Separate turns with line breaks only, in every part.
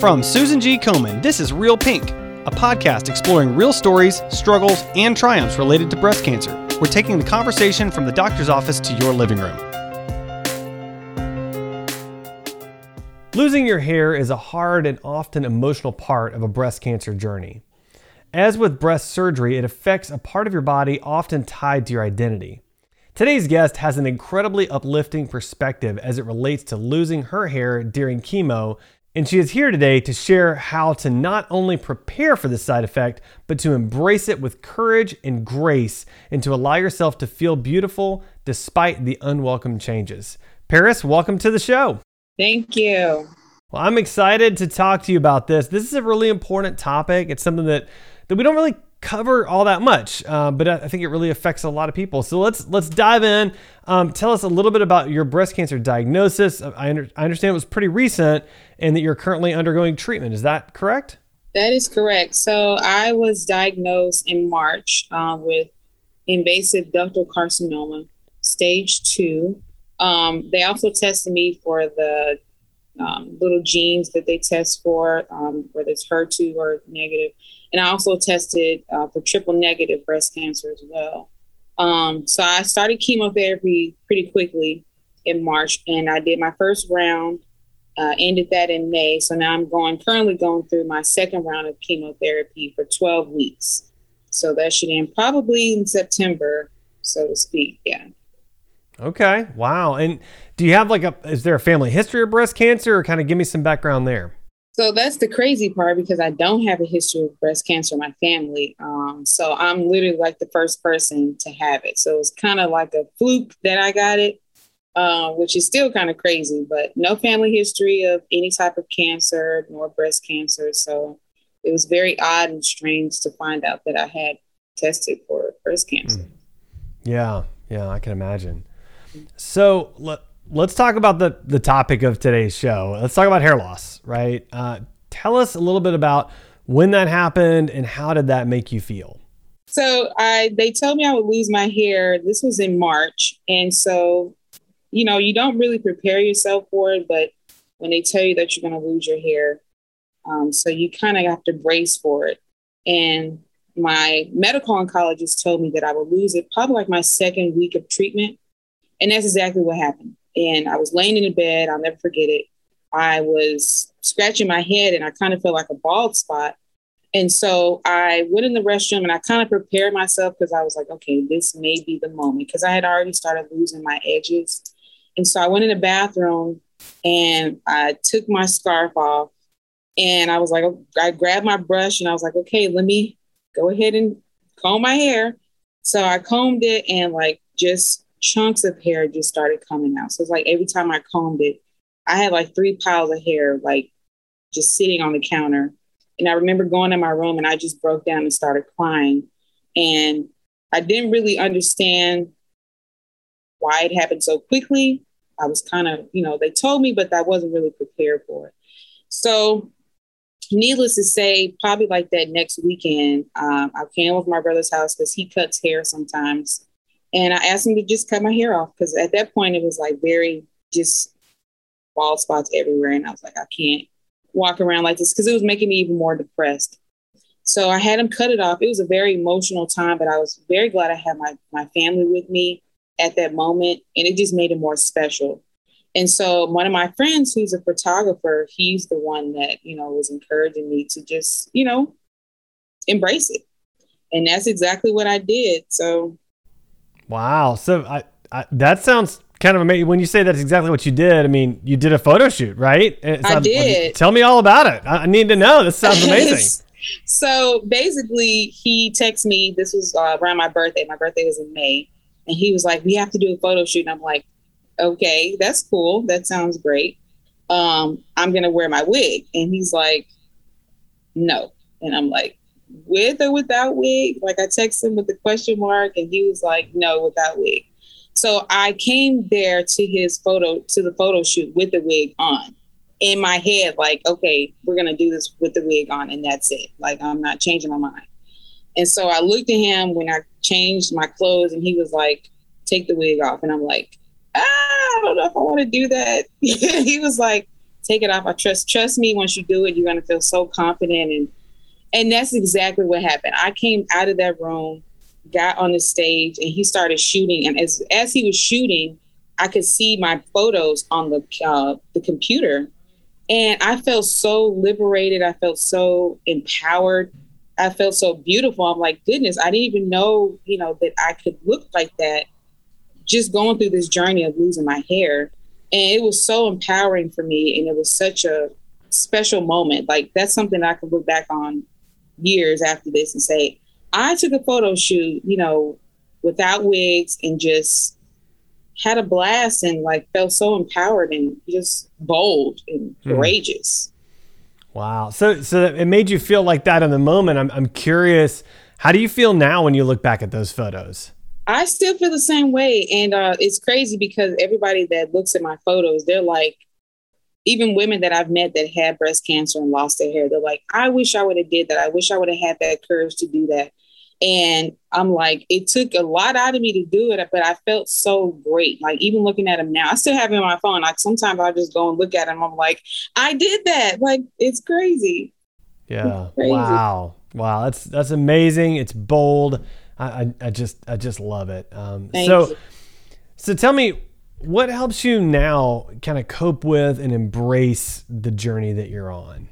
From Susan G. Komen, this is Real Pink, a podcast exploring real stories, struggles, and triumphs related to breast cancer. We're taking the conversation from the doctor's office to your living room. Losing your hair is a hard and often emotional part of a breast cancer journey. As with breast surgery, it affects a part of your body often tied to your identity. Today's guest has an incredibly uplifting perspective as it relates to losing her hair during chemo and she is here today to share how to not only prepare for this side effect, but to embrace it with courage and grace and to allow yourself to feel beautiful despite the unwelcome changes. Paris, welcome to the show.
Thank you.
Well, I'm excited to talk to you about this. This is a really important topic. It's something that, that we don't really cover all that much, uh, but I think it really affects a lot of people. So let's let's dive in. Um, tell us a little bit about your breast cancer diagnosis. I, under, I understand it was pretty recent, and that you're currently undergoing treatment. Is that correct?
That is correct. So I was diagnosed in March uh, with invasive ductal carcinoma, stage two. Um, they also tested me for the um, little genes that they test for, um, whether it's HER2 or negative. And I also tested uh, for triple negative breast cancer as well. Um, so I started chemotherapy pretty quickly in March, and I did my first round. Uh, ended that in May. So now I'm going currently going through my second round of chemotherapy for 12 weeks. So that should end probably in September, so to speak. Yeah.
Okay. Wow. And do you have like a, is there a family history of breast cancer or kind of give me some background there?
So that's the crazy part because I don't have a history of breast cancer in my family. Um, so I'm literally like the first person to have it. So it's kind of like a fluke that I got it, uh, which is still kind of crazy, but no family history of any type of cancer nor breast cancer. So it was very odd and strange to find out that I had tested for breast cancer. Mm.
Yeah, yeah, I can imagine. So let, let's talk about the, the topic of today's show. Let's talk about hair loss, right? Uh, tell us a little bit about when that happened and how did that make you feel?
So I they told me I would lose my hair. This was in March. And so, you know, you don't really prepare yourself for it, but when they tell you that you're gonna lose your hair, um, so you kind of have to brace for it. And my medical oncologist told me that I would lose it probably like my second week of treatment. And that's exactly what happened. And I was laying in the bed, I'll never forget it. I was scratching my head and I kind of felt like a bald spot. And so I went in the restroom and I kind of prepared myself because I was like, okay, this may be the moment because I had already started losing my edges. And so I went in the bathroom and I took my scarf off and I was like, oh, I grabbed my brush and I was like, okay, let me go ahead and comb my hair. So I combed it and like just chunks of hair just started coming out. So it's like every time I combed it, I had like three piles of hair, like just sitting on the counter. And I remember going in my room and I just broke down and started crying. And I didn't really understand why it happened so quickly. I was kind of, you know, they told me, but I wasn't really prepared for it. So, needless to say, probably like that next weekend, um, I came over my brother's house because he cuts hair sometimes. And I asked him to just cut my hair off because at that point it was like very just bald spots everywhere. And I was like, I can't walk around like this because it was making me even more depressed. So I had him cut it off. It was a very emotional time, but I was very glad I had my, my family with me at that moment. And it just made it more special. And so one of my friends who's a photographer, he's the one that, you know, was encouraging me to just, you know, embrace it. And that's exactly what I did. So
Wow. So I, I, that sounds kind of amazing. When you say that's exactly what you did, I mean, you did a photo shoot, right?
I did.
tell me all about it. I, I need to know. This sounds amazing.
so basically, he texted me. This was uh, around my birthday. My birthday was in May, and he was like, "We have to do a photo shoot." And I'm like, "Okay, that's cool. That sounds great. Um, I'm gonna wear my wig." And he's like, "No," and I'm like, with or without wig? Like I texted him with the question mark and he was like, no, without wig. So I came there to his photo, to the photo shoot with the wig on. In my head, like, okay, we're gonna do this with the wig on and that's it. Like I'm not changing my mind. And so I looked at him when I changed my clothes and he was like, take the wig off. And I'm like, ah, I don't know if I want to do that. he was like, take it off. I trust trust me. Once you do it, you're gonna feel so confident and and that's exactly what happened. I came out of that room, got on the stage, and he started shooting. And as as he was shooting, I could see my photos on the uh, the computer, and I felt so liberated. I felt so empowered. I felt so beautiful. I'm like, goodness, I didn't even know, you know, that I could look like that. Just going through this journey of losing my hair, and it was so empowering for me, and it was such a special moment. Like that's something I could look back on years after this and say, I took a photo shoot, you know, without wigs and just had a blast and like felt so empowered and just bold and hmm. courageous.
Wow. So so it made you feel like that in the moment. I'm I'm curious, how do you feel now when you look back at those photos?
I still feel the same way. And uh, it's crazy because everybody that looks at my photos, they're like, even women that I've met that had breast cancer and lost their hair, they're like, I wish I would have did that. I wish I would have had that courage to do that. And I'm like, it took a lot out of me to do it, but I felt so great. Like even looking at them now, I still have it on my phone. Like sometimes I just go and look at them. I'm like, I did that. Like it's crazy.
Yeah. It's crazy. Wow. Wow. That's that's amazing. It's bold. I, I, I just I just love it. Um, so you. so tell me what helps you now kind of cope with and embrace the journey that you're on?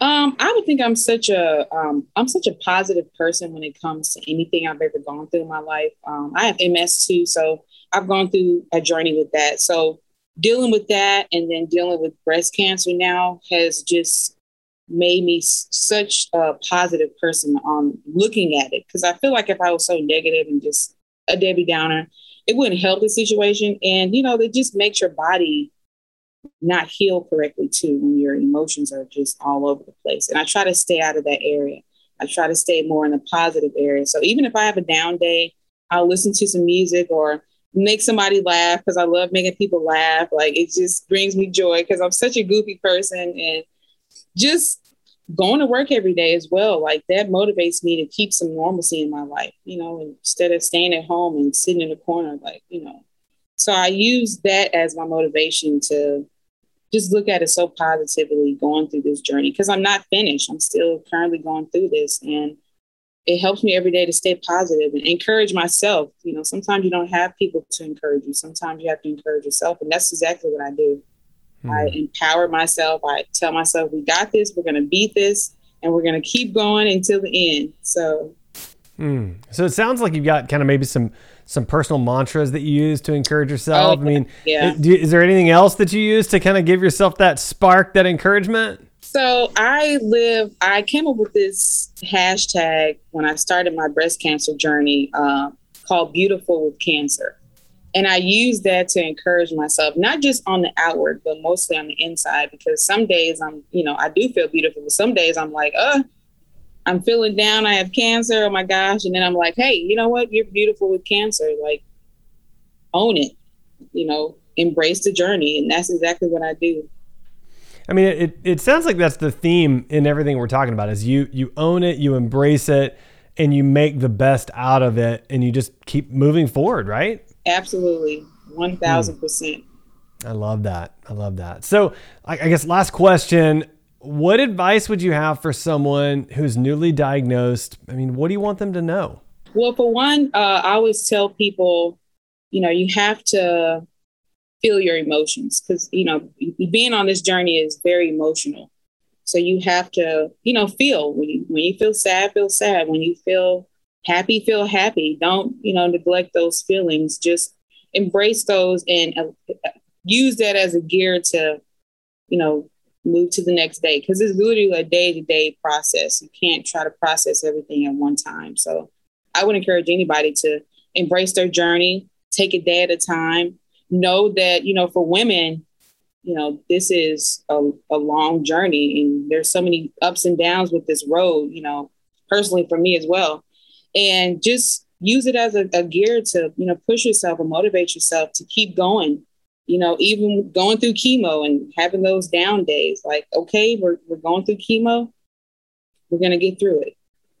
Um, I would think I'm such a um, I'm such a positive person when it comes to anything I've ever gone through in my life. Um, I have MS too, so I've gone through a journey with that. So dealing with that and then dealing with breast cancer now has just made me such a positive person on looking at it because I feel like if I was so negative and just a Debbie Downer, it wouldn't help the situation. And, you know, it just makes your body not heal correctly too when your emotions are just all over the place. And I try to stay out of that area. I try to stay more in the positive area. So even if I have a down day, I'll listen to some music or make somebody laugh because I love making people laugh. Like it just brings me joy because I'm such a goofy person and just going to work every day as well like that motivates me to keep some normalcy in my life you know instead of staying at home and sitting in a corner like you know so i use that as my motivation to just look at it so positively going through this journey because i'm not finished i'm still currently going through this and it helps me every day to stay positive and encourage myself you know sometimes you don't have people to encourage you sometimes you have to encourage yourself and that's exactly what i do Hmm. I empower myself. I tell myself, we got this, we're going to beat this, and we're going to keep going until the end. So,
hmm. so it sounds like you've got kind of maybe some some personal mantras that you use to encourage yourself. Oh, I mean, yeah. is there anything else that you use to kind of give yourself that spark, that encouragement?
So I live. I came up with this hashtag when I started my breast cancer journey uh, called "Beautiful with Cancer." And I use that to encourage myself, not just on the outward, but mostly on the inside, because some days I'm, you know, I do feel beautiful, but some days I'm like, uh, I'm feeling down. I have cancer. Oh my gosh. And then I'm like, hey, you know what? You're beautiful with cancer. Like, own it, you know, embrace the journey. And that's exactly what I do.
I mean, it, it sounds like that's the theme in everything we're talking about is you, you own it, you embrace it, and you make the best out of it, and you just keep moving forward, right?
Absolutely. 1000%. Hmm.
I love that. I love that. So, I, I guess last question what advice would you have for someone who's newly diagnosed? I mean, what do you want them to know?
Well, for one, uh, I always tell people, you know, you have to feel your emotions because, you know, being on this journey is very emotional. So you have to, you know, feel when you when you feel sad, feel sad. When you feel happy, feel happy. Don't, you know, neglect those feelings. Just embrace those and uh, use that as a gear to, you know, move to the next day because it's literally a day to day process. You can't try to process everything at one time. So I would encourage anybody to embrace their journey, take a day at a time. Know that, you know, for women, you know, this is a, a long journey and there's so many ups and downs with this road, you know, personally for me as well and just use it as a, a gear to you know push yourself and motivate yourself to keep going you know even going through chemo and having those down days like okay we're, we're going through chemo we're going to get through it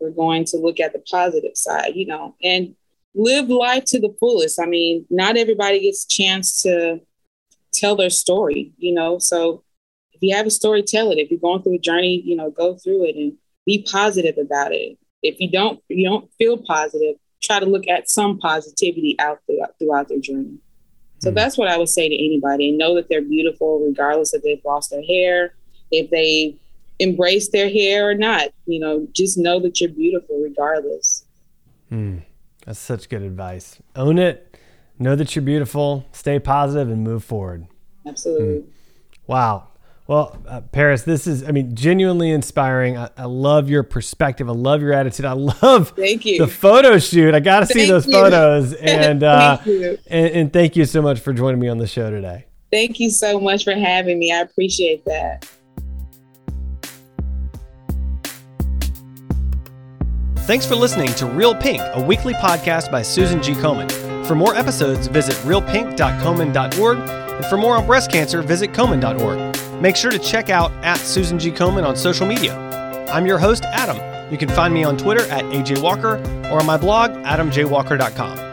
we're going to look at the positive side you know and live life to the fullest i mean not everybody gets a chance to tell their story you know so if you have a story, tell it. If you're going through a journey, you know, go through it and be positive about it. If you don't, you don't feel positive, try to look at some positivity out there throughout their journey. So mm that's what I would say to anybody and know that they're beautiful regardless if they've lost their hair, if they embrace their hair or not. You know, just know that you're beautiful regardless.
Mm, that's such good advice. Own it, know that you're beautiful, stay positive, and move forward.
Absolutely.
Mm. Wow. Well, uh, Paris, this is, I mean, genuinely inspiring. I, I, love your perspective. I love your attitude. I love
thank you.
the photo shoot. I got to see those you. photos. And, uh, and, and thank you so much for joining me on the show today.
Thank you so much for having me. I appreciate that.
Thanks for listening to Real Pink, a weekly podcast by Susan G. Komen. For more episodes, visit realpink.komen.org. And for more on breast cancer, visit komen.org. Make sure to check out at Susan G. Komen on social media. I'm your host, Adam. You can find me on Twitter at AJ Walker or on my blog, adamjwalker.com.